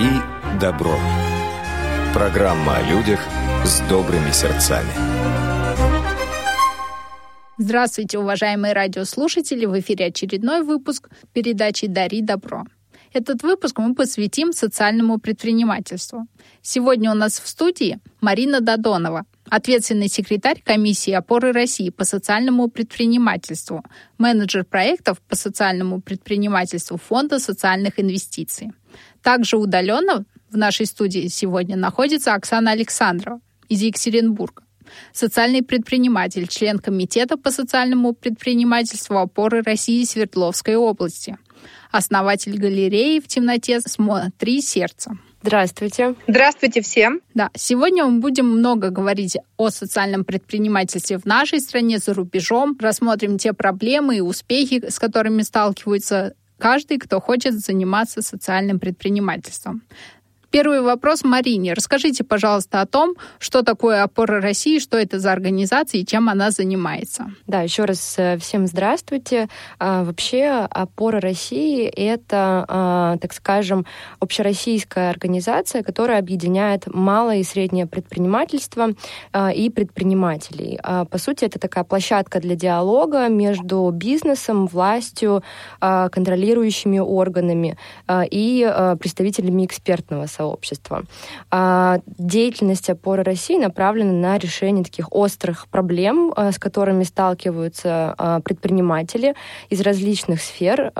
Дари добро. Программа о людях с добрыми сердцами. Здравствуйте, уважаемые радиослушатели! В эфире очередной выпуск передачи «Дари добро». Этот выпуск мы посвятим социальному предпринимательству. Сегодня у нас в студии Марина Додонова, ответственный секретарь комиссии опоры России по социальному предпринимательству, менеджер проектов по социальному предпринимательству Фонда социальных инвестиций. Также удаленно в нашей студии сегодня находится Оксана Александрова из Екатеринбурга, социальный предприниматель, член Комитета по социальному предпринимательству опоры России Свердловской области – основатель галереи в темноте «Смотри сердце». Здравствуйте. Здравствуйте всем. Да, сегодня мы будем много говорить о социальном предпринимательстве в нашей стране, за рубежом. Рассмотрим те проблемы и успехи, с которыми сталкиваются каждый, кто хочет заниматься социальным предпринимательством. Первый вопрос Марине. Расскажите, пожалуйста, о том, что такое «Опора России», что это за организация и чем она занимается. Да, еще раз э, всем здравствуйте. А, вообще «Опора России» — это, а, так скажем, общероссийская организация, которая объединяет малое и среднее предпринимательство а, и предпринимателей. По сути, это такая площадка для диалога между бизнесом, властью, контролирующими органами и представителями экспертного сообщества сообщества. А деятельность опоры России направлена на решение таких острых проблем, а, с которыми сталкиваются а, предприниматели из различных сфер,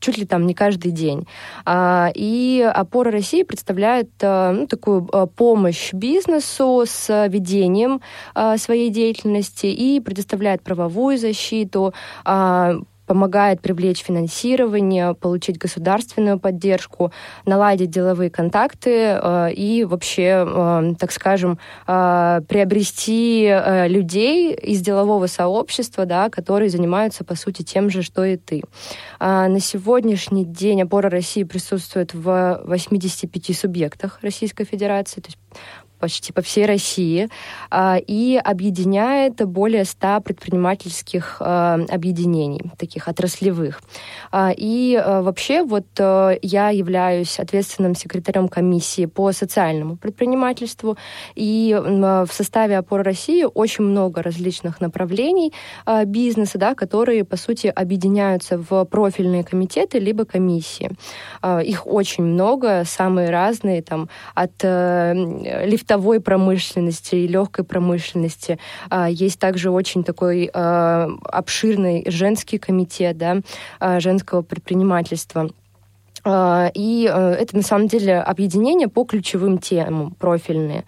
чуть ли там не каждый день. И опора России представляет ну, такую помощь бизнесу с ведением своей деятельности и предоставляет правовую защиту, помогает привлечь финансирование, получить государственную поддержку, наладить деловые контакты э, и вообще, э, так скажем, э, приобрести э, людей из делового сообщества, да, которые занимаются, по сути, тем же, что и ты. А на сегодняшний день опора России присутствует в 85 субъектах Российской Федерации, то есть почти по всей России а, и объединяет более 100 предпринимательских а, объединений, таких отраслевых. А, и вообще вот я являюсь ответственным секретарем комиссии по социальному предпринимательству, и в составе «Опоры России» очень много различных направлений бизнеса, да, которые, по сути, объединяются в профильные комитеты либо комиссии. Их очень много, самые разные, там, от э, лифта лифтовой промышленности и легкой промышленности. А, есть также очень такой а, обширный женский комитет да, а, женского предпринимательства. И это на самом деле объединение по ключевым темам профильные.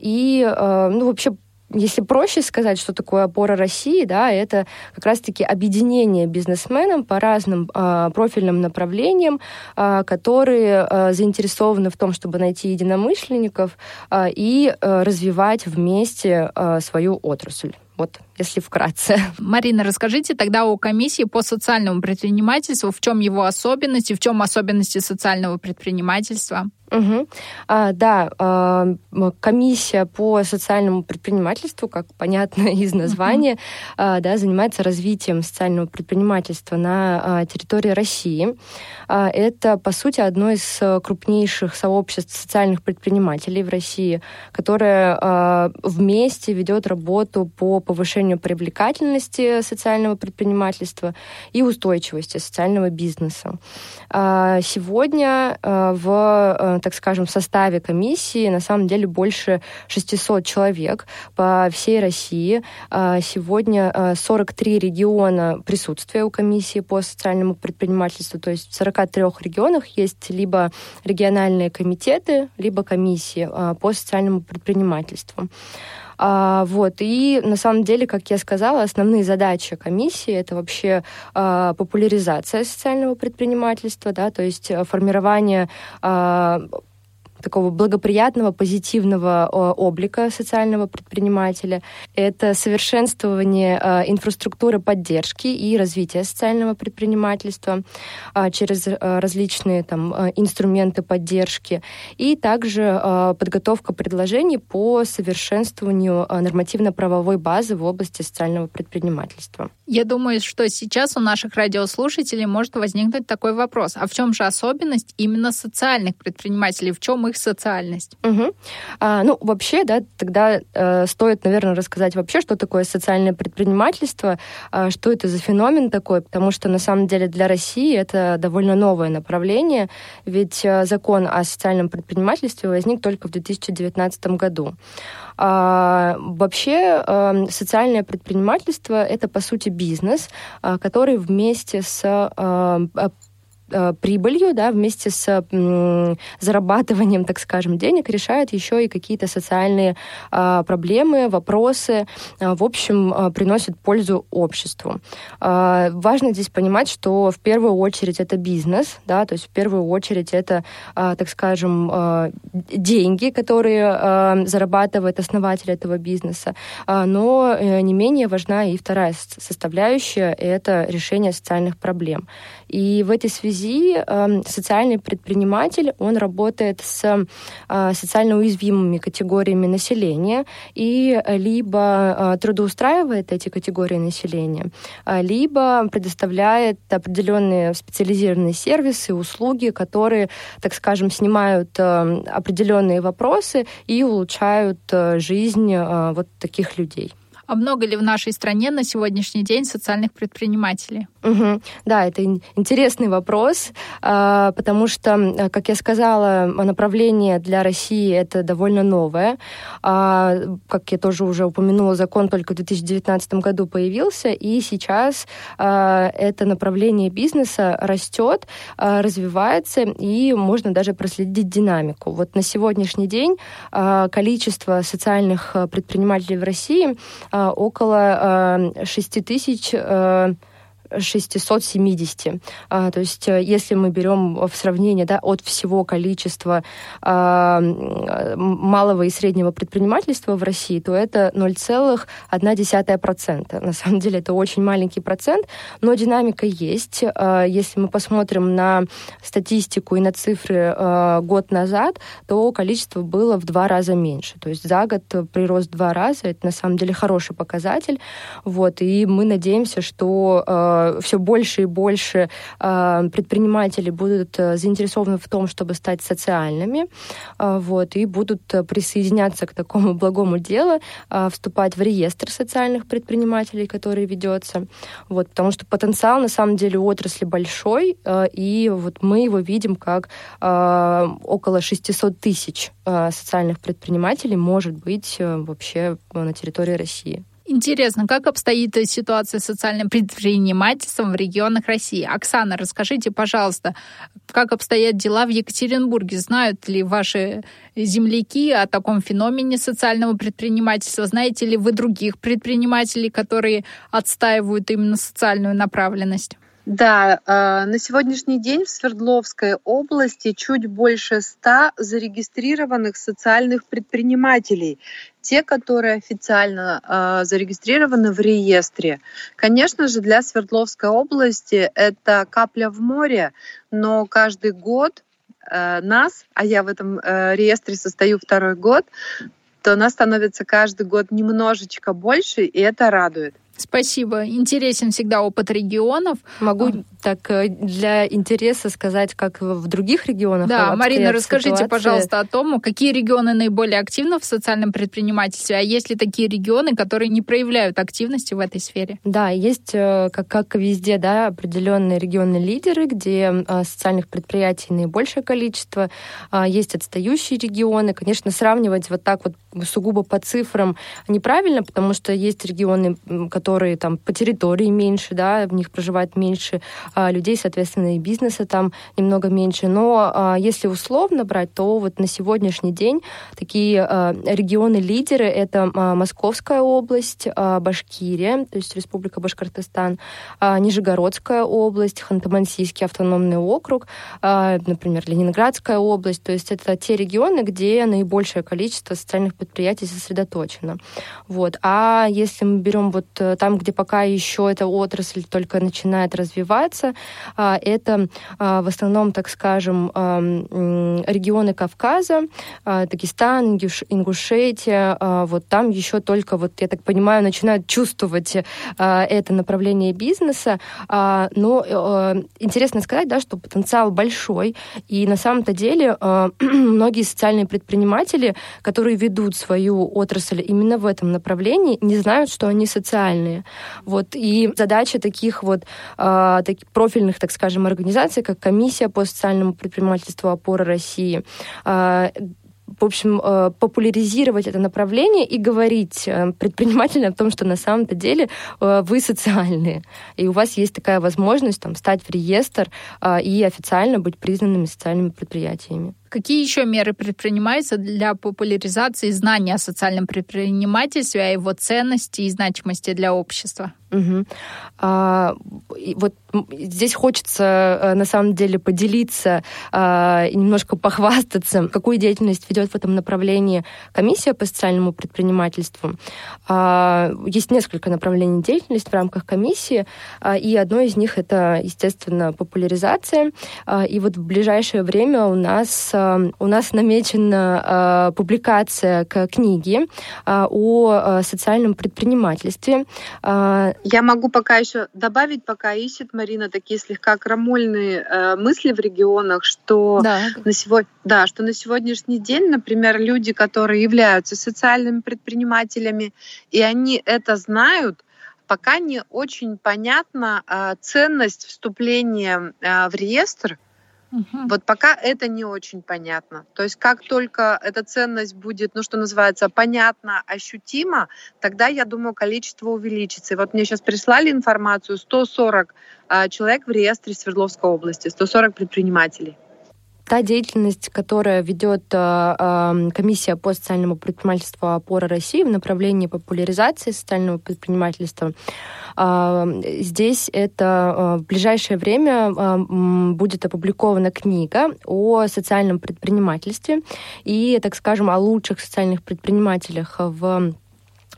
И ну, вообще если проще сказать, что такое опора России, да, это как раз-таки объединение бизнесменов по разным э, профильным направлениям, э, которые э, заинтересованы в том, чтобы найти единомышленников э, и э, развивать вместе э, свою отрасль. Вот, если вкратце. Марина, расскажите тогда о комиссии по социальному предпринимательству. В чем его особенности, в чем особенности социального предпринимательства? Угу. А, да, а, комиссия по социальному предпринимательству, как понятно из названия, угу. а, да, занимается развитием социального предпринимательства на а, территории России. А, это, по сути, одно из крупнейших сообществ социальных предпринимателей в России, которое а, вместе ведет работу по повышению привлекательности социального предпринимательства и устойчивости социального бизнеса. А, сегодня а, в так скажем, в составе комиссии на самом деле больше 600 человек по всей России. А, сегодня 43 а, региона присутствия у комиссии по социальному предпринимательству, то есть в 43 регионах есть либо региональные комитеты, либо комиссии а, по социальному предпринимательству. А, вот. И на самом деле, как я сказала, основные задачи комиссии это вообще а, популяризация социального предпринимательства, да, то есть формирование а, такого благоприятного, позитивного облика социального предпринимателя. Это совершенствование инфраструктуры поддержки и развития социального предпринимательства через различные там, инструменты поддержки. И также подготовка предложений по совершенствованию нормативно-правовой базы в области социального предпринимательства. Я думаю, что сейчас у наших радиослушателей может возникнуть такой вопрос. А в чем же особенность именно социальных предпринимателей? В чем их социальность? Угу. А, ну, вообще, да, тогда э, стоит, наверное, рассказать вообще, что такое социальное предпринимательство, э, что это за феномен такой, потому что на самом деле для России это довольно новое направление, ведь э, закон о социальном предпринимательстве возник только в 2019 году. А, вообще э, социальное предпринимательство это по сути бизнес, э, который вместе с э, прибылью, да, вместе с зарабатыванием, так скажем, денег решает еще и какие-то социальные а, проблемы, вопросы, а, в общем, а, приносит пользу обществу. Важно здесь понимать, что в первую очередь это бизнес, да, то есть в первую очередь это, так скажем, деньги, которые зарабатывает основатель этого бизнеса, но э, не менее важна и вторая составляющая — это решение социальных проблем. И в этой связи э, социальный предприниматель, он работает с э, социально уязвимыми категориями населения и либо э, трудоустраивает эти категории населения, э, либо предоставляет определенные специализированные сервисы, услуги, которые, так скажем, снимают э, определенные вопросы и улучшают э, жизнь э, вот таких людей. А много ли в нашей стране на сегодняшний день социальных предпринимателей? Угу. Да, это интересный вопрос, а, потому что, как я сказала, направление для России это довольно новое. А, как я тоже уже упомянула, закон только в 2019 году появился, и сейчас а, это направление бизнеса растет, развивается, и можно даже проследить динамику. Вот на сегодняшний день количество социальных предпринимателей в России а, около 6 тысяч 670. А, то есть, э, если мы берем в сравнение да, от всего количества а, малого и среднего предпринимательства в России, то это 0,1%. На самом деле это очень маленький процент, но динамика есть. А, если мы посмотрим на статистику и на цифры а, год назад, то количество было в два раза меньше. То есть за год прирост в два раза. Это на самом деле хороший показатель. Вот, и мы надеемся, что Э, все больше и больше э, предпринимателей будут э, заинтересованы в том, чтобы стать социальными, вот, и будут присоединяться к такому благому делу, вступать в реестр социальных предпринимателей, который ведется, вот, потому что потенциал на самом деле отрасли большой, и вот мы его видим как около 600 тысяч социальных предпринимателей может быть вообще на территории России. Интересно, как обстоит ситуация с социальным предпринимательством в регионах России? Оксана, расскажите, пожалуйста, как обстоят дела в Екатеринбурге? Знают ли ваши земляки о таком феномене социального предпринимательства? Знаете ли вы других предпринимателей, которые отстаивают именно социальную направленность? Да, а, на сегодняшний день в Свердловской области чуть больше ста зарегистрированных социальных предпринимателей, те, которые официально э, зарегистрированы в реестре. Конечно же, для Свердловской области это капля в море, но каждый год э, нас, а я в этом реестре состою второй год, то нас становится каждый год немножечко больше, и это радует. Спасибо. Интересен всегда опыт регионов. Могу а. так э, для интереса сказать, как в других регионах. Да, Марина, расскажите, ситуации. пожалуйста, о том, какие регионы наиболее активны в социальном предпринимательстве, а есть ли такие регионы, которые не проявляют активности в этой сфере? Да, есть, э, как, как везде, да, определенные регионные лидеры, где э, социальных предприятий наибольшее количество. А, есть отстающие регионы. Конечно, сравнивать вот так вот сугубо по цифрам неправильно, потому что есть регионы, которые которые там по территории меньше, да, в них проживает меньше людей, соответственно, и бизнеса там немного меньше. Но если условно брать, то вот на сегодняшний день такие регионы-лидеры — это Московская область, Башкирия, то есть Республика Башкортостан, Нижегородская область, Ханты-Мансийский автономный округ, например, Ленинградская область. То есть это те регионы, где наибольшее количество социальных предприятий сосредоточено. Вот. А если мы берем вот э, там, где пока еще эта отрасль только начинает развиваться, а, это а, в основном, так скажем, регионы Кавказа, а, Дагестан, Ингушетия, вот там еще только, вот я так понимаю, начинают чувствовать это направление бизнеса. Но э, интересно сказать, да, что потенциал большой, и на самом-то деле многие социальные предприниматели, которые ведут свою отрасль именно в этом направлении, не знают, что они социальные. Вот. И задача таких вот э, таких профильных, так скажем, организаций, как Комиссия по социальному предпринимательству «Опора России», э, в общем, э, популяризировать это направление и говорить э, предпринимателям о том, что на самом-то деле э, вы социальные. И у вас есть такая возможность там, стать в реестр и официально быть признанными социальными предприятиями. Какие еще меры предпринимаются для популяризации знания о социальном предпринимательстве, о его ценности и значимости для общества? Угу. А, вот здесь хочется э, на самом деле поделиться а, и немножко похвастаться, какую деятельность ведет в этом направлении комиссия по социальному предпринимательству. А, есть несколько направлений деятельности в рамках комиссии, а, и одно из них это, естественно, популяризация. А, и вот в ближайшее время у нас у нас намечена а, публикация к книге а, о а, социальном предпринимательстве. Я могу пока еще добавить, пока ищет Марина такие слегка крамольные э, мысли в регионах, что да. на сегодня, да, что на сегодняшний день, например, люди, которые являются социальными предпринимателями, и они это знают, пока не очень понятна э, ценность вступления э, в реестр Угу. Вот пока это не очень понятно. То есть как только эта ценность будет, ну что называется, понятно, ощутимо, тогда, я думаю, количество увеличится. И вот мне сейчас прислали информацию, 140 а, человек в реестре Свердловской области, 140 предпринимателей та деятельность, которая ведет э, комиссия по социальному предпринимательству «Опора России» в направлении популяризации социального предпринимательства, э, здесь это э, в ближайшее время будет опубликована книга о социальном предпринимательстве и, так скажем, о лучших социальных предпринимателях в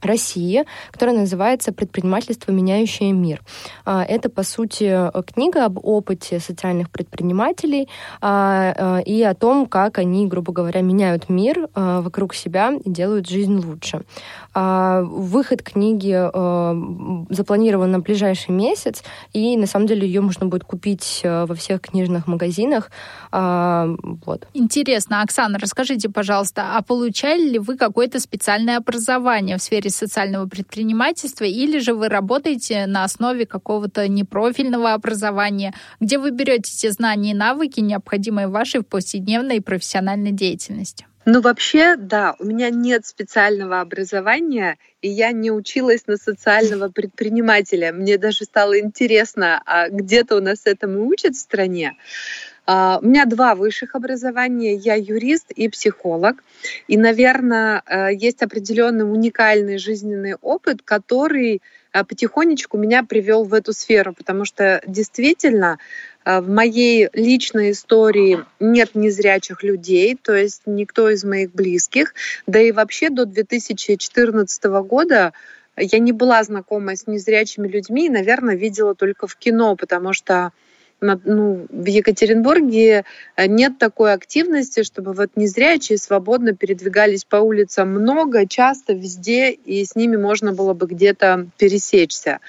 России, которая называется «Предпринимательство, меняющее мир». А, это, по сути, книга об опыте социальных предпринимателей а, а, и о том, как они, грубо говоря, меняют мир вокруг себя и делают жизнь лучше. Выход книги запланирован на ближайший месяц, и, на самом деле, ее можно будет купить во всех книжных магазинах. Вот. Интересно, Оксана, расскажите, пожалуйста, а получали ли вы какое-то специальное образование в сфере социального предпринимательства, или же вы работаете на основе какого-то непрофильного образования, где вы берете те знания и навыки, необходимые вашей повседневной и профессиональной деятельности? Ну, вообще, да, у меня нет специального образования, и я не училась на социального предпринимателя. Мне даже стало интересно, а где-то у нас этому учат в стране. А, у меня два высших образования. Я юрист и психолог. И, наверное, э, есть определенный уникальный жизненный опыт, который э, потихонечку меня привел в эту сферу, потому что действительно э, в моей личной истории нет незрячих людей, то есть никто из моих близких. Да и вообще до 2014 года я не была знакома с незрячими людьми наверное, видела только в кино, потому что ну, в Екатеринбурге э, нет такой активности, чтобы вот незрячие свободно передвигались по улицам много, часто, везде, и с ними можно было бы где-то пересечься.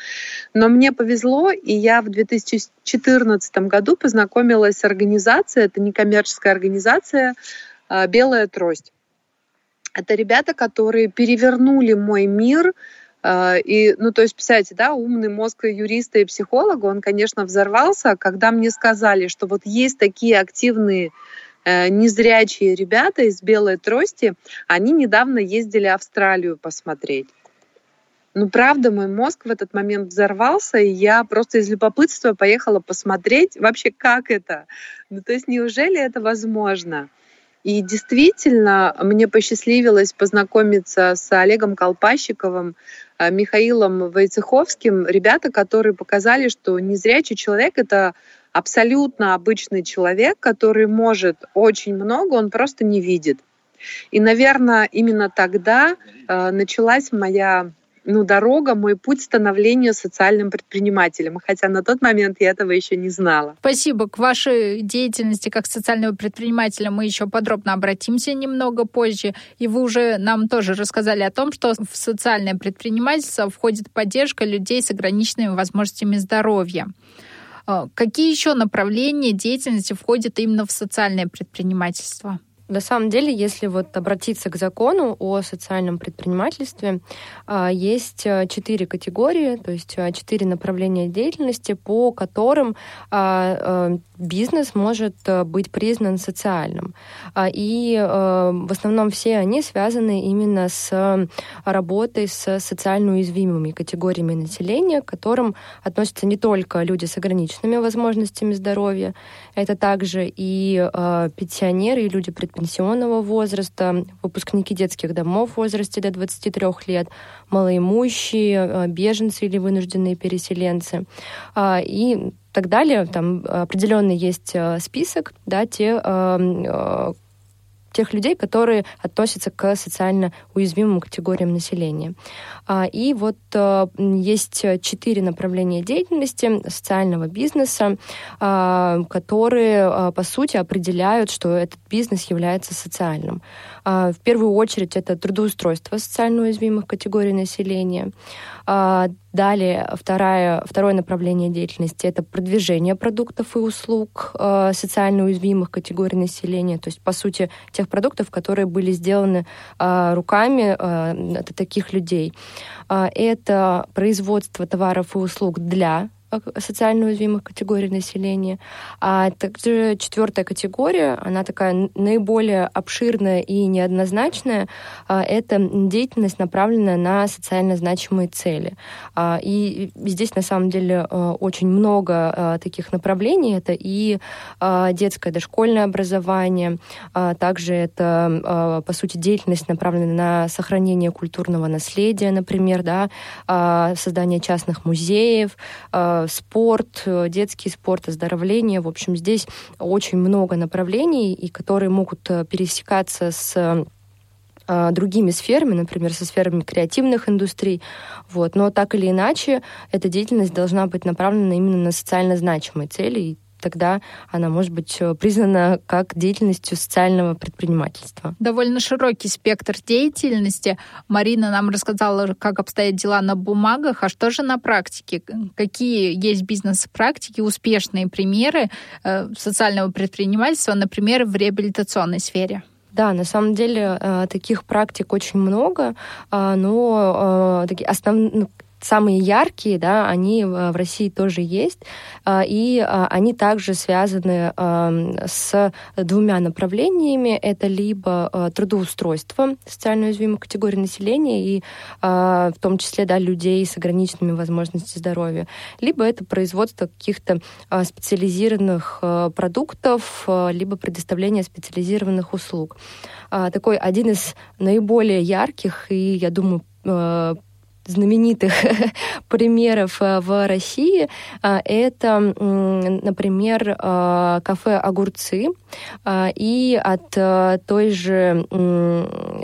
Но мне повезло, и я в 2014 году познакомилась с организацией, это некоммерческая организация э, «Белая трость». Это ребята, которые перевернули мой мир – а, и, ну, то есть, представляете, да, умный мозг юриста и психолога, он, конечно, взорвался, когда мне сказали, что вот есть такие активные э, незрячие ребята из белой трости, они недавно ездили в Австралию посмотреть. Ну, правда, мой мозг в этот момент взорвался, и я просто из любопытства поехала посмотреть вообще, как это. Ну, то есть, неужели это возможно? И действительно, мне посчастливилось познакомиться с Олегом Колпащиковым, э, Михаилом Войцеховским, ребята, которые показали, что незрячий человек — это абсолютно обычный человек, который может очень много, он просто не видит. И, наверное, именно тогда э, началась моя ну, дорога, мой путь становления социальным предпринимателем, хотя на тот момент я этого еще не знала. Спасибо. К вашей деятельности как социального предпринимателя мы еще подробно обратимся немного позже. И вы уже нам тоже рассказали о том, что в социальное предпринимательство входит поддержка людей с ограниченными возможностями здоровья. А, какие еще направления деятельности входят именно в социальное предпринимательство? На самом деле, если вот обратиться к закону о социальном предпринимательстве, а, есть а, четыре категории, то есть а, четыре направления деятельности, по которым бизнес может быть признан социальным. И в основном все они связаны именно с работой с социально уязвимыми категориями населения, к которым относятся не только люди с ограниченными возможностями здоровья, это также и пенсионеры, и люди предприниматели, пенсионного возраста, выпускники детских домов в возрасте до 23 лет, малоимущие, э, беженцы или вынужденные переселенцы. А, и так далее. Там определенный есть э, список, да, те, э, тех людей, которые относятся к социально уязвимым категориям населения. А, и вот э, есть четыре направления деятельности социального бизнеса, а, которые, а, по сути, определяют, что этот бизнес является социальным. В первую очередь это трудоустройство социально уязвимых категорий населения. Далее второе, второе направление деятельности — это продвижение продуктов и услуг социально уязвимых категорий населения, то есть, по сути, тех продуктов, которые были сделаны руками таких людей. А, это производство товаров и услуг для социально уязвимых категорий населения. А также четвертая категория, она такая наиболее обширная и неоднозначная, а, это деятельность, направленная на социально значимые цели. А, и здесь на самом деле а, очень много таких направлений. Это и детское дошкольное образование, также это, по сути, деятельность, направленная на сохранение культурного наследия, например, да, создание частных музеев, спорт, э, детский спорт, оздоровление. В общем, здесь очень много направлений, и которые могут э, пересекаться с э, другими сферами, например, со сферами креативных индустрий. Вот. Но так или иначе, эта деятельность должна быть направлена именно на социально значимые цели, и тогда она может быть э, признана как деятельностью социального предпринимательства. Довольно широкий спектр деятельности. Марина нам рассказала, как обстоят дела на бумагах, а что же на практике? Какие есть бизнес-практики, успешные примеры э, социального предпринимательства, например, в реабилитационной сфере? Да, на самом деле э, таких практик очень много, а, но такие основные ну, самые яркие, да, они в России тоже есть, а, и а, они также связаны с двумя направлениями. Это либо а, трудоустройство социально уязвимых категорий населения, и в том числе да, людей с ограниченными возможностями здоровья, либо это производство каких-то специализированных продуктов, либо предоставление специализированных услуг. Такой один из наиболее ярких и, я думаю, знаменитых примеров э, в России. Э, это, например, э, кафе «Огурцы». И от той же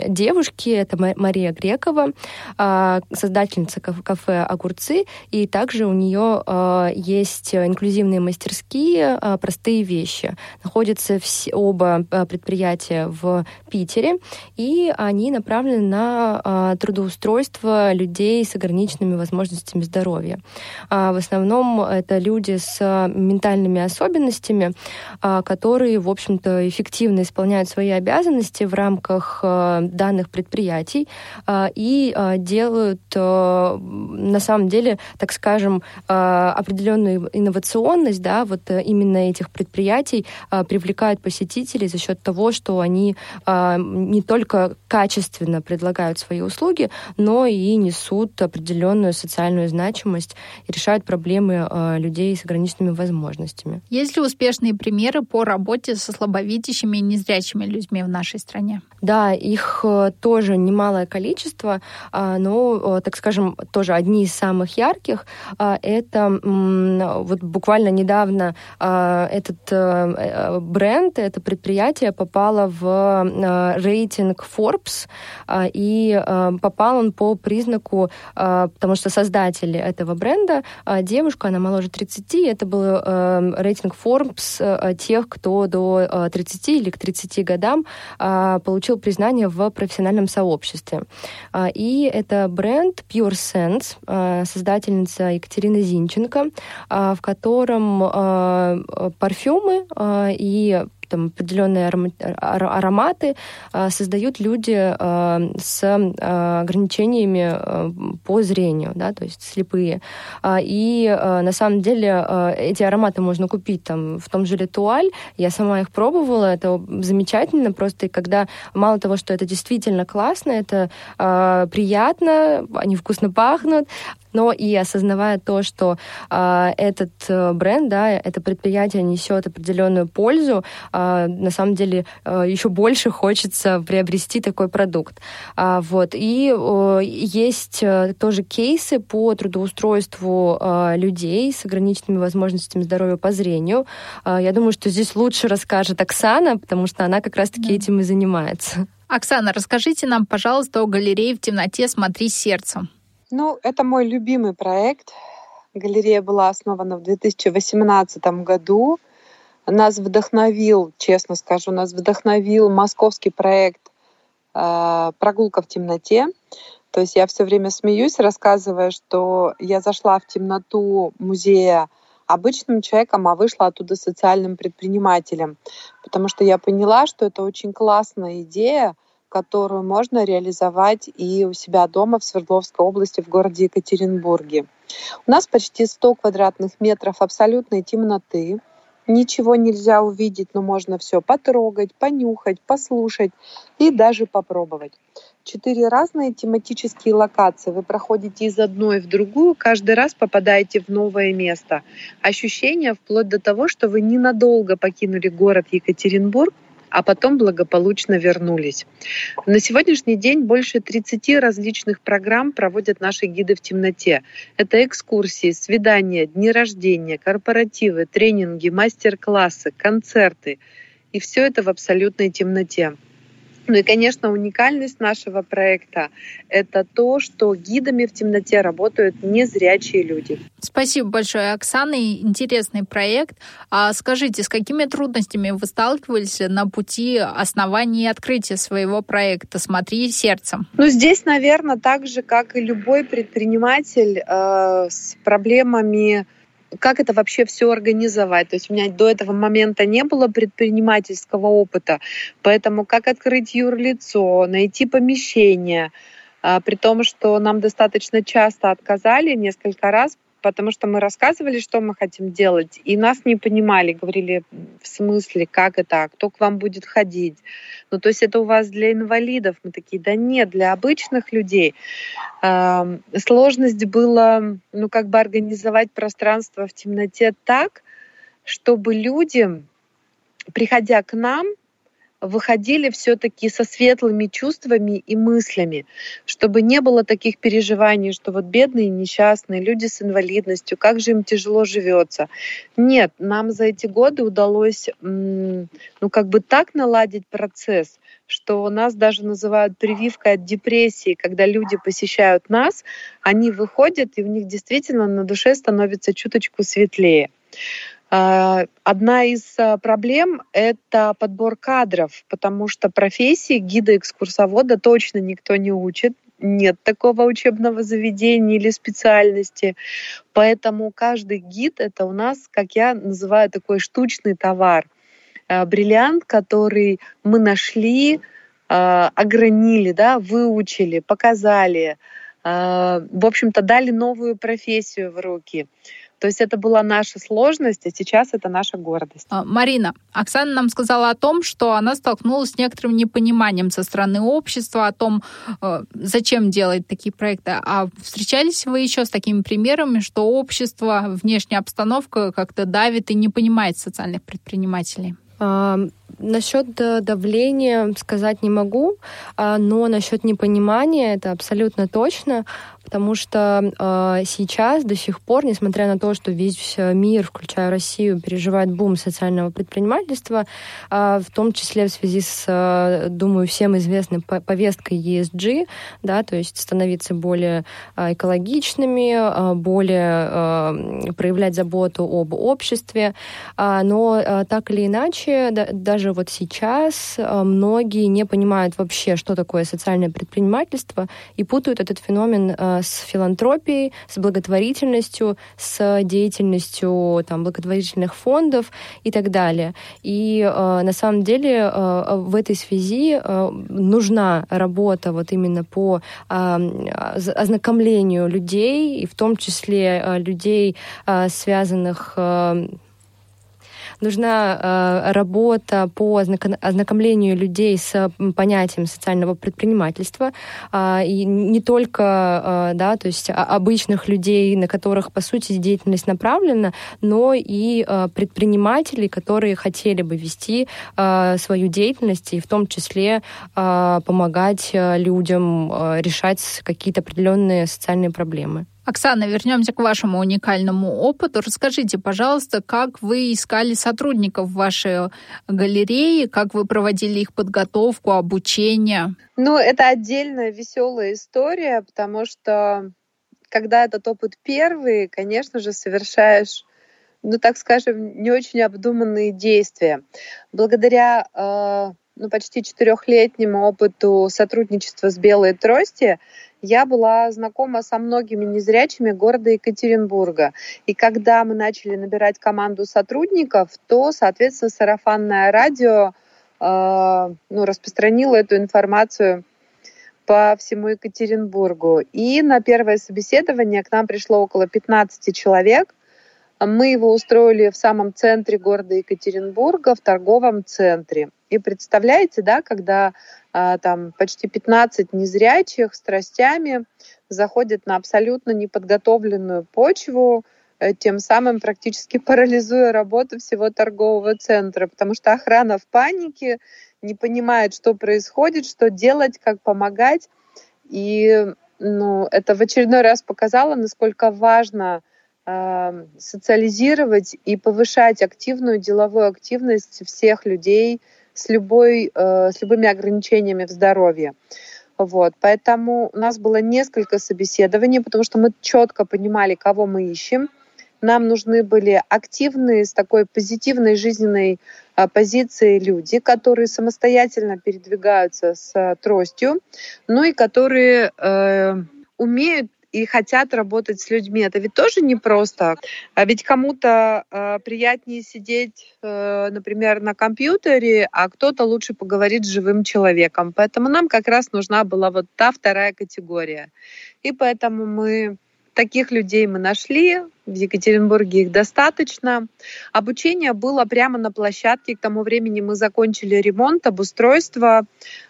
девушки, это Мария Грекова, создательница кафе «Огурцы». И также у нее есть инклюзивные мастерские «Простые вещи». Находятся все, оба предприятия в Питере, и они направлены на трудоустройство людей с ограниченными возможностями здоровья. А, в основном это люди с ментальными особенностями, а, которые, в общем-то, эффективно исполняют свои обязанности в рамках а, данных предприятий и делают, на самом деле, так скажем, определенную инновационность, да, вот именно этих предприятий привлекают посетителей за счет того, что они не только качественно предлагают свои услуги, но и несут определенную социальную значимость и решают проблемы э, людей с ограниченными возможностями. Есть ли успешные примеры по работе со слабовидящими и незрячими людьми в нашей стране? Да, их э, тоже немалое количество, а, но, так скажем, тоже одни из самых ярких. А, это вот буквально недавно а, этот бренд, это предприятие попало в рейтинг Forbes, и попал он по признаку, потому что создатель этого бренда, девушка, она моложе 30, это был рейтинг Forbes тех, кто до 30 или к 30 годам получил признание в профессиональном сообществе. И это бренд Pure Sense, создательница Екатерина Зинченко, в котором парфюмы и там определенные ароматы а, создают люди а, с а, ограничениями по зрению, да, то есть слепые. И на самом деле эти ароматы можно купить там в том же Литуаль. Я сама их пробовала, это замечательно, просто когда мало того, что это действительно классно, это приятно, они вкусно пахнут, но и осознавая то, что э, этот бренд, да, это предприятие несет определенную пользу, э, на самом деле э, еще больше хочется приобрести такой продукт. А, вот. И э, есть э, тоже кейсы по трудоустройству э, людей с ограниченными возможностями здоровья по зрению. Э, я думаю, что здесь лучше расскажет Оксана, потому что она как раз-таки да. этим и занимается. Оксана, расскажите нам, пожалуйста, о галерее в темноте «Смотри сердцем». Ну, это мой любимый проект. Галерея была основана в 2018 году. Нас вдохновил, честно скажу, нас вдохновил московский проект э, «Прогулка в темноте». То есть я все время смеюсь, рассказывая, что я зашла в темноту музея обычным человеком, а вышла оттуда социальным предпринимателем. Потому что я поняла, что это очень классная идея — которую можно реализовать и у себя дома в Свердловской области, в городе Екатеринбурге. У нас почти 100 квадратных метров абсолютной темноты. Ничего нельзя увидеть, но можно все потрогать, понюхать, послушать и даже попробовать. Четыре разные тематические локации. Вы проходите из одной в другую, каждый раз попадаете в новое место. Ощущение вплоть до того, что вы ненадолго покинули город Екатеринбург, а потом благополучно вернулись. На сегодняшний день больше 30 различных программ проводят наши гиды в темноте. Это экскурсии, свидания, дни рождения, корпоративы, тренинги, мастер-классы, концерты. И все это в абсолютной темноте. Ну и, конечно, уникальность нашего проекта — это то, что гидами в темноте работают незрячие люди. Спасибо большое, Оксана. Интересный проект. А скажите, с какими трудностями вы сталкивались на пути основания и открытия своего проекта «Смотри сердцем»? Ну, здесь, наверное, так же, как и любой предприниматель э, с проблемами как это вообще все организовать. То есть у меня до этого момента не было предпринимательского опыта, поэтому как открыть юрлицо, найти помещение, а, при том, что нам достаточно часто отказали несколько раз потому что мы рассказывали, что мы хотим делать, и нас не понимали, говорили, в смысле, как это, кто к вам будет ходить. Ну, то есть это у вас для инвалидов. Мы такие, да нет, для обычных людей. Сложность была, ну, как бы организовать пространство в темноте так, чтобы люди, приходя к нам, выходили все-таки со светлыми чувствами и мыслями, чтобы не было таких переживаний, что вот бедные, несчастные, люди с инвалидностью, как же им тяжело живется. Нет, нам за эти годы удалось, ну, как бы так наладить процесс, что нас даже называют прививкой от депрессии, когда люди посещают нас, они выходят, и у них действительно на душе становится чуточку светлее. А, одна из а, проблем — это подбор кадров, потому что профессии гида-экскурсовода точно никто не учит, нет такого учебного заведения или специальности. Поэтому каждый гид — это у нас, как я называю, такой штучный товар. А, бриллиант, который мы нашли, огранили, да, выучили, показали, в общем-то, дали новую профессию в руки. То есть это была наша сложность, а сейчас это наша гордость. А, Марина, Оксана нам сказала о том, что она столкнулась с некоторым непониманием со стороны общества о том, э, зачем делать такие проекты. А встречались вы еще с такими примерами, что общество, внешняя обстановка как-то давит и не понимает социальных предпринимателей? Насчет давления сказать не могу, а, но насчет непонимания это абсолютно точно потому что э, сейчас до сих пор, несмотря на то, что весь мир, включая Россию, переживает бум социального предпринимательства, э, в том числе в связи с, э, думаю, всем известной повесткой ESG, да, то есть становиться более э, экологичными, э, более э, проявлять заботу об обществе, э, но э, так или иначе, да, даже вот сейчас э, многие не понимают вообще, что такое социальное предпринимательство, и путают этот феномен э, с филантропией, с благотворительностью, с деятельностью там, благотворительных фондов и так далее. И э, на самом деле э, в этой связи э, нужна работа вот именно по э, ознакомлению людей, и в том числе э, людей, э, связанных э, нужна э, работа по ознакомлению людей с понятием социального предпринимательства, э, и не только, э, да, то есть обычных людей, на которых, по сути, деятельность направлена, но и э, предпринимателей, которые хотели бы вести э, свою деятельность и в том числе э, помогать э, людям э, решать какие-то определенные социальные проблемы. Оксана, вернемся к вашему уникальному опыту. Расскажите, пожалуйста, как вы искали сотрудников в вашей галерее, как вы проводили их подготовку, обучение? Ну, это отдельная веселая история, потому что когда этот опыт первый, конечно же, совершаешь ну, так скажем, не очень обдуманные действия. Благодаря э, ну, почти четырехлетнему опыту сотрудничества с «Белой трости» я была знакома со многими незрячими города Екатеринбурга. И когда мы начали набирать команду сотрудников, то, соответственно, сарафанное радио э, ну, распространило эту информацию по всему Екатеринбургу. И на первое собеседование к нам пришло около 15 человек. Мы его устроили в самом центре города Екатеринбурга, в торговом центре. И представляете, да, когда там почти 15 незрячих с тростями заходят на абсолютно неподготовленную почву, э, тем самым практически парализуя работу всего торгового центра, потому что охрана в панике, не понимает, что происходит, что делать, как помогать. И ну, это в очередной раз показало, насколько важно э, социализировать и повышать активную деловую активность всех людей, с, любой, э, с любыми ограничениями в здоровье. Вот, поэтому у нас было несколько собеседований, потому что мы четко понимали, кого мы ищем. Нам нужны были активные, с такой позитивной жизненной а, позицией люди, которые самостоятельно передвигаются с тростью, ну и которые э, умеют и хотят работать с людьми. Это ведь тоже непросто. А ведь кому-то э, приятнее сидеть, э, например, на компьютере, а кто-то лучше поговорит с живым человеком. Поэтому нам как раз нужна была вот та вторая категория. И поэтому мы таких людей мы нашли, в Екатеринбурге их достаточно. Обучение было прямо на площадке. К тому времени мы закончили ремонт, обустройство,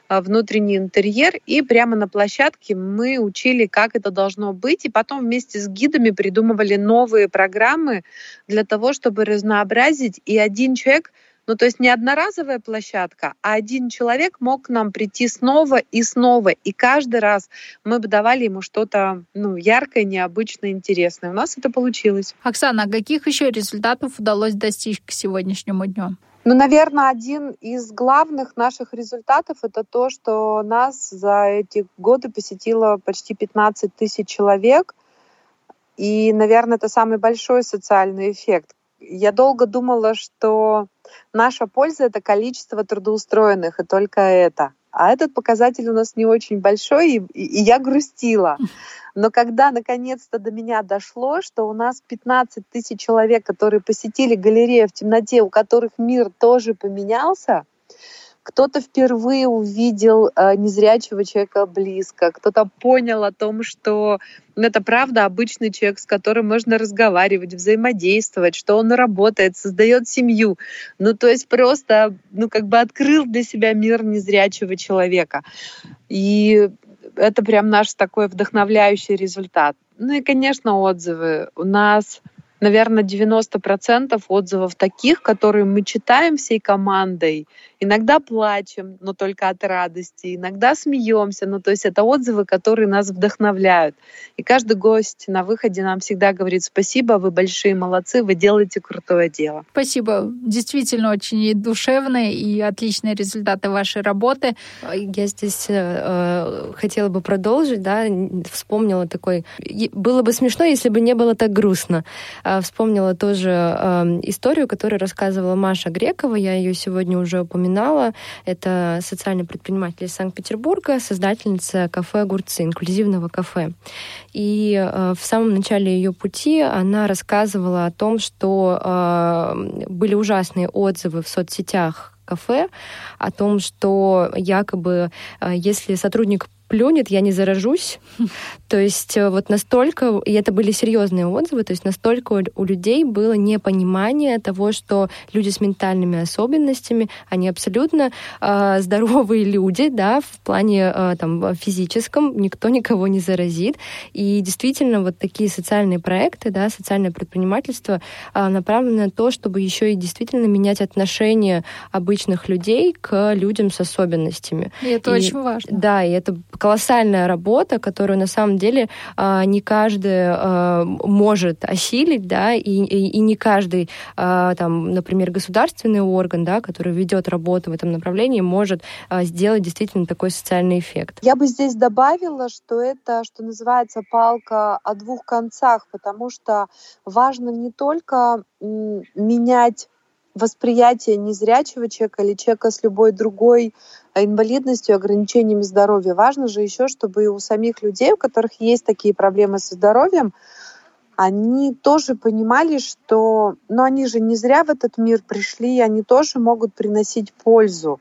а, внутренний интерьер, и прямо на площадке мы учили, как это должно быть, и потом вместе с гидами придумывали новые программы для того, чтобы разнообразить, и один человек ну, то есть не одноразовая площадка, а один человек мог к нам прийти снова и снова. И каждый раз мы бы давали ему что-то ну, яркое, необычное, интересное. У нас это получилось. Оксана, а каких еще результатов удалось достичь к сегодняшнему дню? Ну, наверное, один из главных наших результатов это то, что нас за эти годы посетило почти 15 тысяч человек. И, наверное, это самый большой социальный эффект. Я долго думала, что наша польза это количество трудоустроенных, и только это. А этот показатель у нас не очень большой, и, и я грустила. Но когда наконец-то до меня дошло, что у нас 15 тысяч человек, которые посетили галерею в темноте, у которых мир тоже поменялся, кто-то впервые увидел э, незрячего человека близко, кто-то понял о том, что ну, это правда обычный человек, с которым можно разговаривать, взаимодействовать, что он работает, создает семью. Ну, то есть просто, ну, как бы открыл для себя мир незрячего человека. И это прям наш такой вдохновляющий результат. Ну и, конечно, отзывы. У нас наверное, 90% отзывов таких, которые мы читаем всей командой. Иногда плачем, но только от радости, иногда смеемся, ну то есть это отзывы, которые нас вдохновляют. И каждый гость на выходе нам всегда говорит спасибо, вы большие молодцы, вы делаете крутое дело. Спасибо. Действительно очень душевные и отличные результаты вашей работы. Я здесь э, хотела бы продолжить, да, вспомнила такой... Было бы смешно, если бы не было так грустно. А, вспомнила тоже историю, которую рассказывала Маша Грекова. Я ее сегодня уже упоминала. Это социальный предприниматель из Санкт-Петербурга, создательница кафе «Огурцы», инклюзивного кафе. И э, в самом начале ее пути она рассказывала о том, что э, были ужасные отзывы в соцсетях кафе о том, что якобы если сотрудник плюнет, я не заражусь. То есть э, вот настолько, и это были серьезные отзывы, то есть настолько у людей было непонимание того, что люди с ментальными особенностями, они абсолютно э, здоровые люди, да, в плане э, там физическом, никто никого не заразит. И действительно вот такие социальные проекты, да, социальное предпринимательство э, направлено на то, чтобы еще и действительно менять отношение обычных людей к людям с особенностями. И это и, очень важно. Да, и это колоссальная работа, которую на самом деле а, не каждый а, может осилить, да, и, и, и не каждый, а, там, например, государственный орган, да, который ведет работу в этом направлении, может сделать действительно такой социальный эффект. Я бы здесь добавила, что это, что называется, палка о двух концах, потому что важно не только менять восприятие незрячего человека или человека с любой другой инвалидностью, ограничениями здоровья. Важно же еще, чтобы и у самих людей, у которых есть такие проблемы со здоровьем, они тоже понимали, что ну, они же не зря в этот мир пришли, они тоже могут приносить пользу.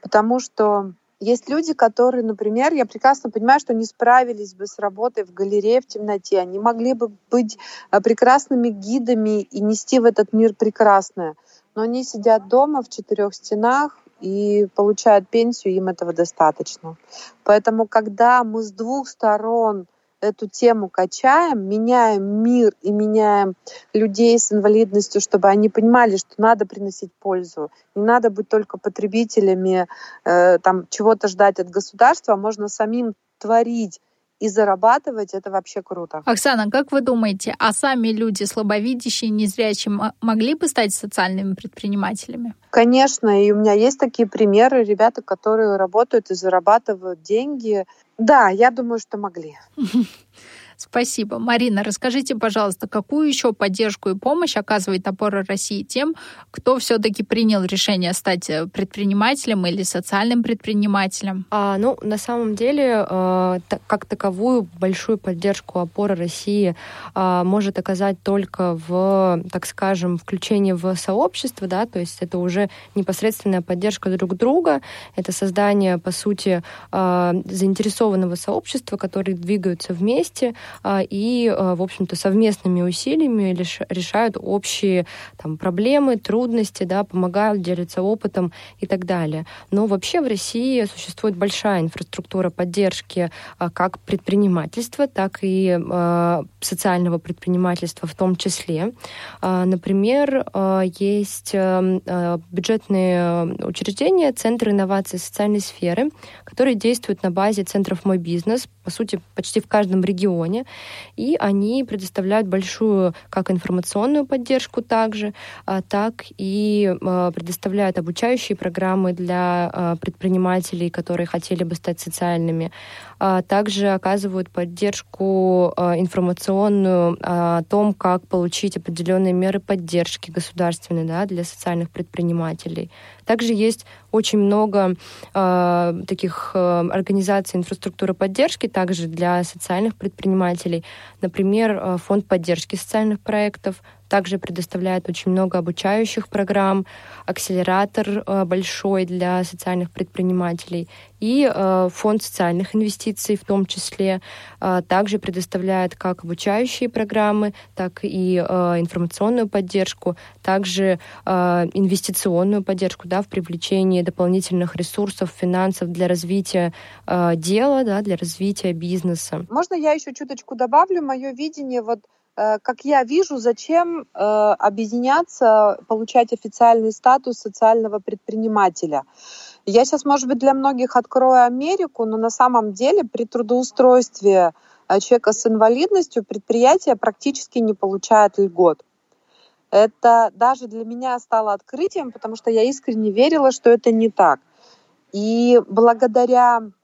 Потому что есть люди, которые, например, я прекрасно понимаю, что не справились бы с работой в галерее в темноте. Они могли бы быть э, прекрасными гидами и нести в этот мир прекрасное. Но они сидят дома в четырех стенах, и получают пенсию, им этого достаточно. Поэтому, когда мы с двух сторон эту тему качаем, меняем мир и меняем людей с инвалидностью, чтобы они понимали, что надо приносить пользу. Не надо быть только потребителями, э, там, чего-то ждать от государства, а можно самим творить и зарабатывать, это вообще круто. Оксана, как вы думаете, а сами люди слабовидящие, незрячие могли бы стать социальными предпринимателями? Конечно, и у меня есть такие примеры, ребята, которые работают и зарабатывают деньги. Да, я думаю, что могли. Спасибо. Марина, расскажите, пожалуйста, какую еще поддержку и помощь оказывает опора России тем, кто все-таки принял решение стать э, предпринимателем или социальным предпринимателем? А, ну, на самом деле, э, как таковую большую поддержку опора России э, может оказать только в, так скажем, включении в сообщество, да, то есть это уже непосредственная поддержка друг друга, это создание, по сути, э, заинтересованного сообщества, которые двигаются вместе, а, и, а, в общем-то, совместными усилиями решают общие там, проблемы, трудности, да, помогают, делятся опытом и так далее. Но вообще в России существует большая инфраструктура поддержки а, как предпринимательства, так и социального предпринимательства в том числе. Например, есть бюджетные учреждения, центры инноваций социальной сферы, которые действуют на базе центров «Мой бизнес», по сути, почти в каждом регионе. И они предоставляют большую как информационную поддержку также, а, так и а, предоставляют обучающие программы для а, предпринимателей, которые хотели бы стать социальными. Также оказывают поддержку информационную о том, как получить определенные меры поддержки государственной да, для социальных предпринимателей. Также есть очень много э, таких э, организаций инфраструктуры поддержки также для социальных предпринимателей. Например, э, фонд поддержки социальных проектов, также предоставляет очень много обучающих программ, акселератор э, большой для социальных предпринимателей и э, фонд социальных инвестиций в том числе э, также предоставляет как обучающие программы, так и информационную поддержку, также инвестиционную поддержку да, в привлечении дополнительных ресурсов, финансов для развития дела, да, для развития бизнеса. Можно я еще чуточку добавлю? Мое видение вот как я вижу, зачем э, объединяться, получать официальный статус социального предпринимателя. Я сейчас, может быть, для многих открою Америку, но на самом деле при трудоустройстве э, человека с инвалидностью предприятие практически не получает льгот. Это даже для меня стало открытием, потому что я искренне верила, что это не так. И благодаря Э,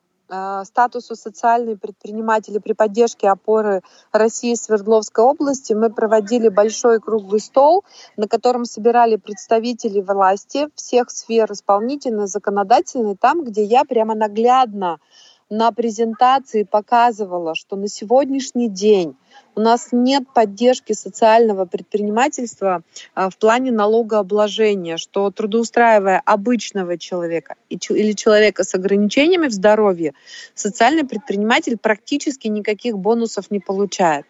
статусу социальные предприниматели при поддержке опоры России Свердловской области мы проводили большой круглый стол, на котором собирали представители власти всех сфер исполнительной, законодательной, там, где я прямо наглядно на презентации показывала, что на сегодняшний день у нас нет поддержки социального предпринимательства а, в плане налогообложения, что трудоустраивая обычного человека или человека с ограничениями в здоровье, социальный предприниматель практически никаких бонусов не получает.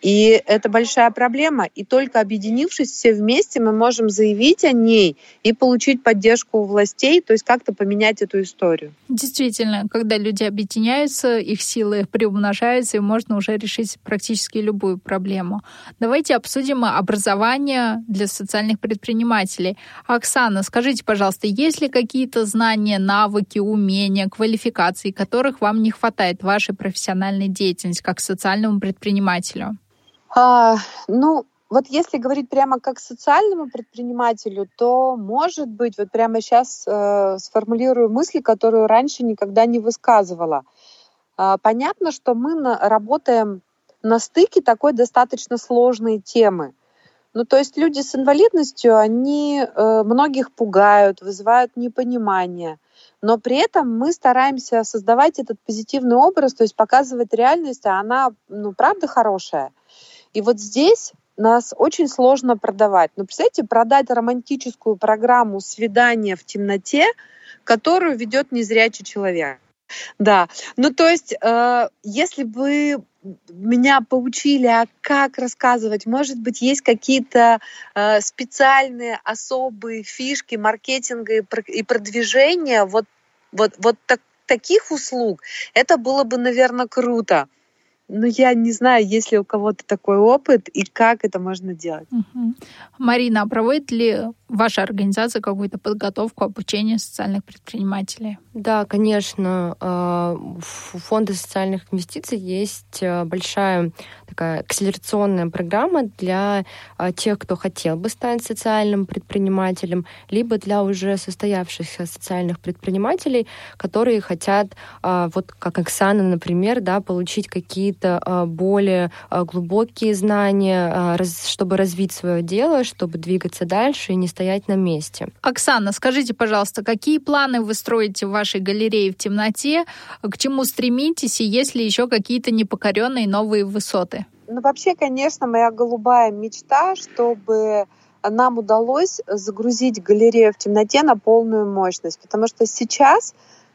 И это большая проблема. И только объединившись все вместе, мы можем заявить о ней и получить поддержку у властей, то есть как-то поменять эту историю. Действительно, когда люди объединяются, их силы приумножаются, и можно уже решить практически любую проблему. Давайте обсудим образование для социальных предпринимателей. Оксана, скажите, пожалуйста, есть ли какие-то знания, навыки, умения, квалификации, которых вам не хватает в вашей профессиональной деятельности как социальному предпринимателю? А, ну, вот если говорить прямо как социальному предпринимателю, то, может быть, вот прямо сейчас э, сформулирую мысли, которую раньше никогда не высказывала. Э, понятно, что мы на, работаем на стыке такой достаточно сложной темы. Ну, то есть люди с инвалидностью, они э, многих пугают, вызывают непонимание. Но при этом мы стараемся создавать этот позитивный образ, то есть показывать реальность, а она, ну, правда хорошая. И вот здесь нас очень сложно продавать. Но представьте, продать романтическую программу свидания в темноте, которую ведет незрячий человек. Да, ну то есть, э, если бы меня поучили, а как рассказывать, может быть, есть какие-то э, специальные особые фишки маркетинга и, и продвижения вот, вот, вот так, таких услуг, это было бы, наверное, круто. Ну, я не знаю, есть ли у кого-то такой опыт и как это можно делать. Угу. Марина, а проводит ли ваша организация какую-то подготовку, обучение социальных предпринимателей? Да, конечно. А, у Фонда социальных инвестиций есть а, большая такая акселерационная программа для а, тех, кто хотел бы стать социальным предпринимателем, либо для уже состоявшихся социальных предпринимателей, которые хотят, вот как Оксана, например, да, получить какие-то более глубокие знания, чтобы развить свое дело, чтобы двигаться дальше и не стоять на месте. Оксана, скажите, пожалуйста, какие планы вы строите в вашей галерее в темноте? К чему стремитесь и есть ли еще какие-то непокоренные новые высоты? Ну, вообще, конечно, моя голубая мечта, чтобы нам удалось загрузить галерею в темноте на полную мощность, потому что сейчас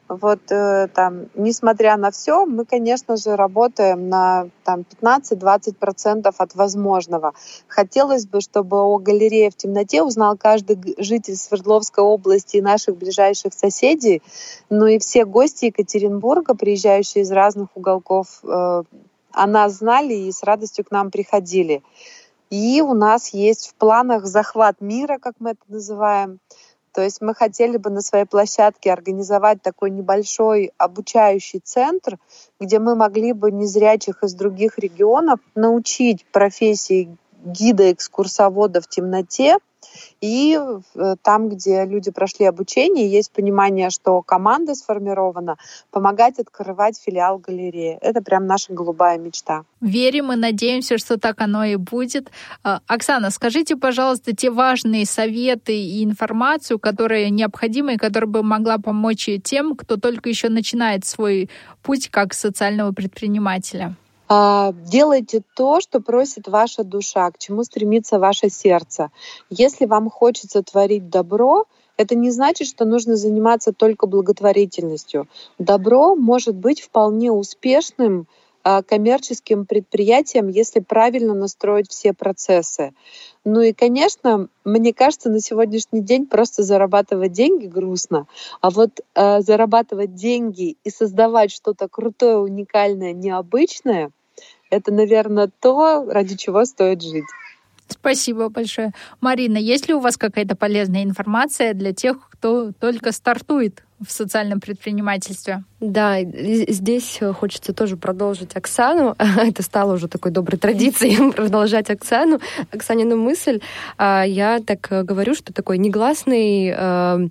вот э, там, несмотря на все, мы, конечно же, работаем на там 15-20% от возможного. Хотелось бы, чтобы о галерее в темноте узнал каждый житель Свердловской области и наших ближайших соседей, ну и все гости Екатеринбурга, приезжающие из разных уголков, э, о нас знали и с радостью к нам приходили. И у нас есть в планах захват мира, как мы это называем. То есть мы хотели бы на своей площадке организовать такой небольшой обучающий центр, где мы могли бы незрячих из других регионов научить профессии гида-экскурсовода в темноте, и э, там, где люди прошли обучение, есть понимание, что команда сформирована, помогать открывать филиал галереи. Это прям наша голубая мечта. Верим и надеемся, что так оно и будет. А, Оксана, скажите, пожалуйста, те важные советы и информацию, которые необходимы и которые бы могла помочь тем, кто только еще начинает свой путь как социального предпринимателя. А, делайте то, что просит ваша душа, к чему стремится ваше сердце. Если вам хочется творить добро, это не значит, что нужно заниматься только благотворительностью. Добро может быть вполне успешным коммерческим предприятием, если правильно настроить все процессы. Ну и, конечно, мне кажется, на сегодняшний день просто зарабатывать деньги грустно, а вот э, зарабатывать деньги и создавать что-то крутое, уникальное, необычное, это, наверное, то, ради чего стоит жить. Спасибо большое. Марина, есть ли у вас какая-то полезная информация для тех, кто только стартует в социальном предпринимательстве? Да, здесь хочется тоже продолжить Оксану. Это стало уже такой доброй традицией продолжать Оксану, Оксанину мысль. А, я так говорю, что такой негласный э,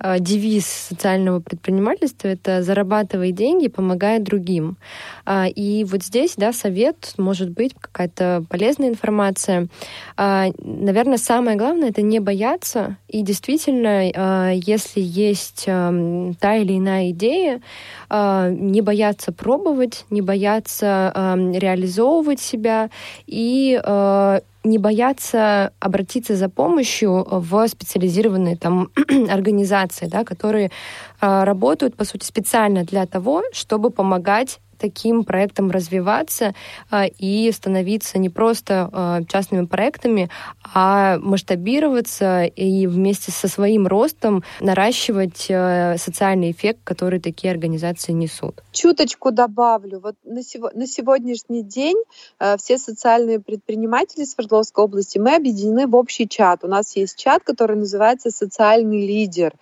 э, девиз социального предпринимательства — это «зарабатывай деньги, помогая другим». А, и вот здесь, да, совет, может быть, какая-то полезная информация. А, наверное, самое главное — это не бояться. И действительно, если есть эм, та или иная идея, а, не бояться пробовать, не бояться реализовывать себя и а, не бояться обратиться за помощью в специализированные там организации, да, которые а, работают, по сути, специально для того, чтобы помогать таким проектам развиваться а, и становиться не просто а, частными проектами, а масштабироваться и вместе со своим ростом наращивать а, социальный эффект, который такие организации несут. Чуточку добавлю. Вот на, сего, на сегодняшний день все социальные предприниматели Свердловской области мы объединены в общий чат. У нас есть чат, который называется «Социальный лидер».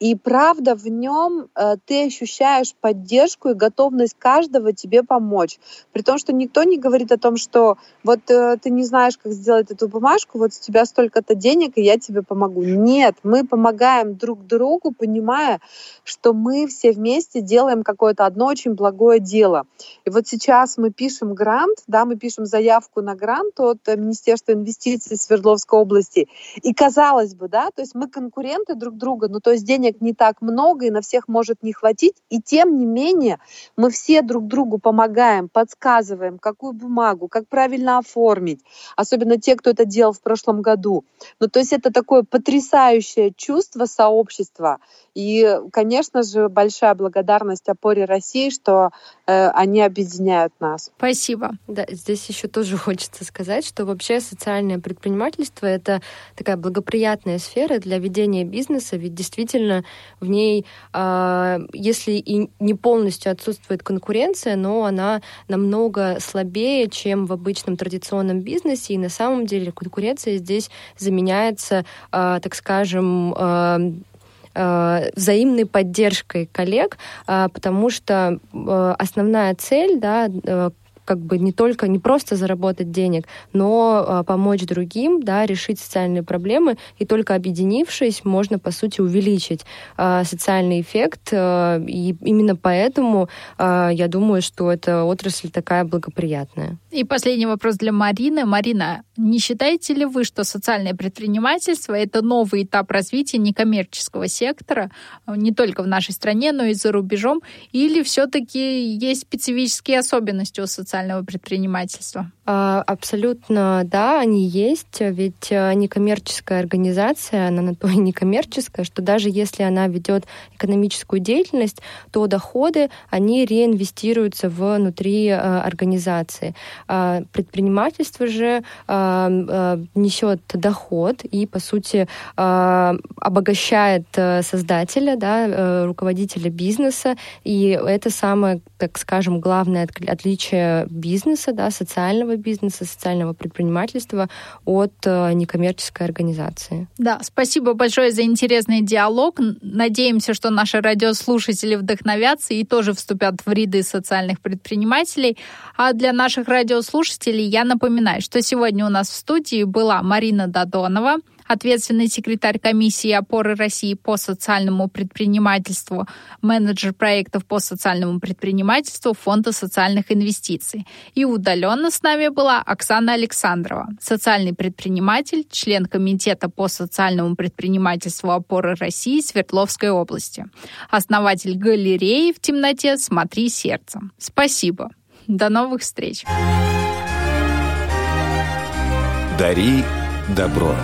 И правда, в нем э, ты ощущаешь поддержку и готовность каждого тебе помочь. При том, что никто не говорит о том, что вот э, ты не знаешь, как сделать эту бумажку, вот у тебя столько-то денег, и я тебе помогу. Нет, мы помогаем друг другу, понимая, что мы все вместе делаем какое-то одно очень благое дело. И вот сейчас мы пишем грант, да, мы пишем заявку на грант от Министерства инвестиций Свердловской области. И казалось бы, да, то есть мы конкуренты друг друга, ну то есть денег денег не так много, и на всех может не хватить. И тем не менее мы все друг другу помогаем, подсказываем, какую бумагу, как правильно оформить. Особенно те, кто это делал в прошлом году. Ну, то есть это такое потрясающее чувство сообщества. И, конечно же, большая благодарность опоре России, что э, они объединяют нас. Спасибо. Да, здесь еще тоже хочется сказать, что вообще социальное предпринимательство это такая благоприятная сфера для ведения бизнеса, ведь действительно в ней, э, если и не полностью отсутствует конкуренция, но она намного слабее, чем в обычном традиционном бизнесе, и на самом деле конкуренция здесь заменяется, э, так скажем, э, взаимной поддержкой коллег, потому что основная цель, да, как бы не только, не просто заработать денег, но а, помочь другим, да, решить социальные проблемы, и только объединившись, можно, по сути, увеличить а, социальный эффект, а, и именно поэтому а, я думаю, что эта отрасль такая благоприятная. И последний вопрос для Марины. Марина, не считаете ли вы, что социальное предпринимательство — это новый этап развития некоммерческого сектора, не только в нашей стране, но и за рубежом, или все-таки есть специфические особенности у социального социального предпринимательства? А, абсолютно, да, они есть, ведь э, некоммерческая организация, она на то и некоммерческая, что даже если она ведет экономическую деятельность, то доходы, они реинвестируются внутри э, организации. А предпринимательство же несет доход и, по сути, обогащает создателя, да, руководителя бизнеса, и это самое, так скажем, главное отличие бизнеса, да, социального бизнеса, социального предпринимательства от э, некоммерческой организации. Да, спасибо большое за интересный диалог. Надеемся, что наши радиослушатели вдохновятся и тоже вступят в ряды социальных предпринимателей. А для наших радиослушателей я напоминаю, что сегодня у нас в студии была Марина Додонова, ответственный секретарь комиссии опоры России по социальному предпринимательству, менеджер проектов по социальному предпринимательству Фонда социальных инвестиций. И удаленно с нами была Оксана Александрова, социальный предприниматель, член Комитета по социальному предпринимательству опоры России Свердловской области, основатель галереи в темноте «Смотри сердцем». Спасибо. До новых встреч! Дари добро.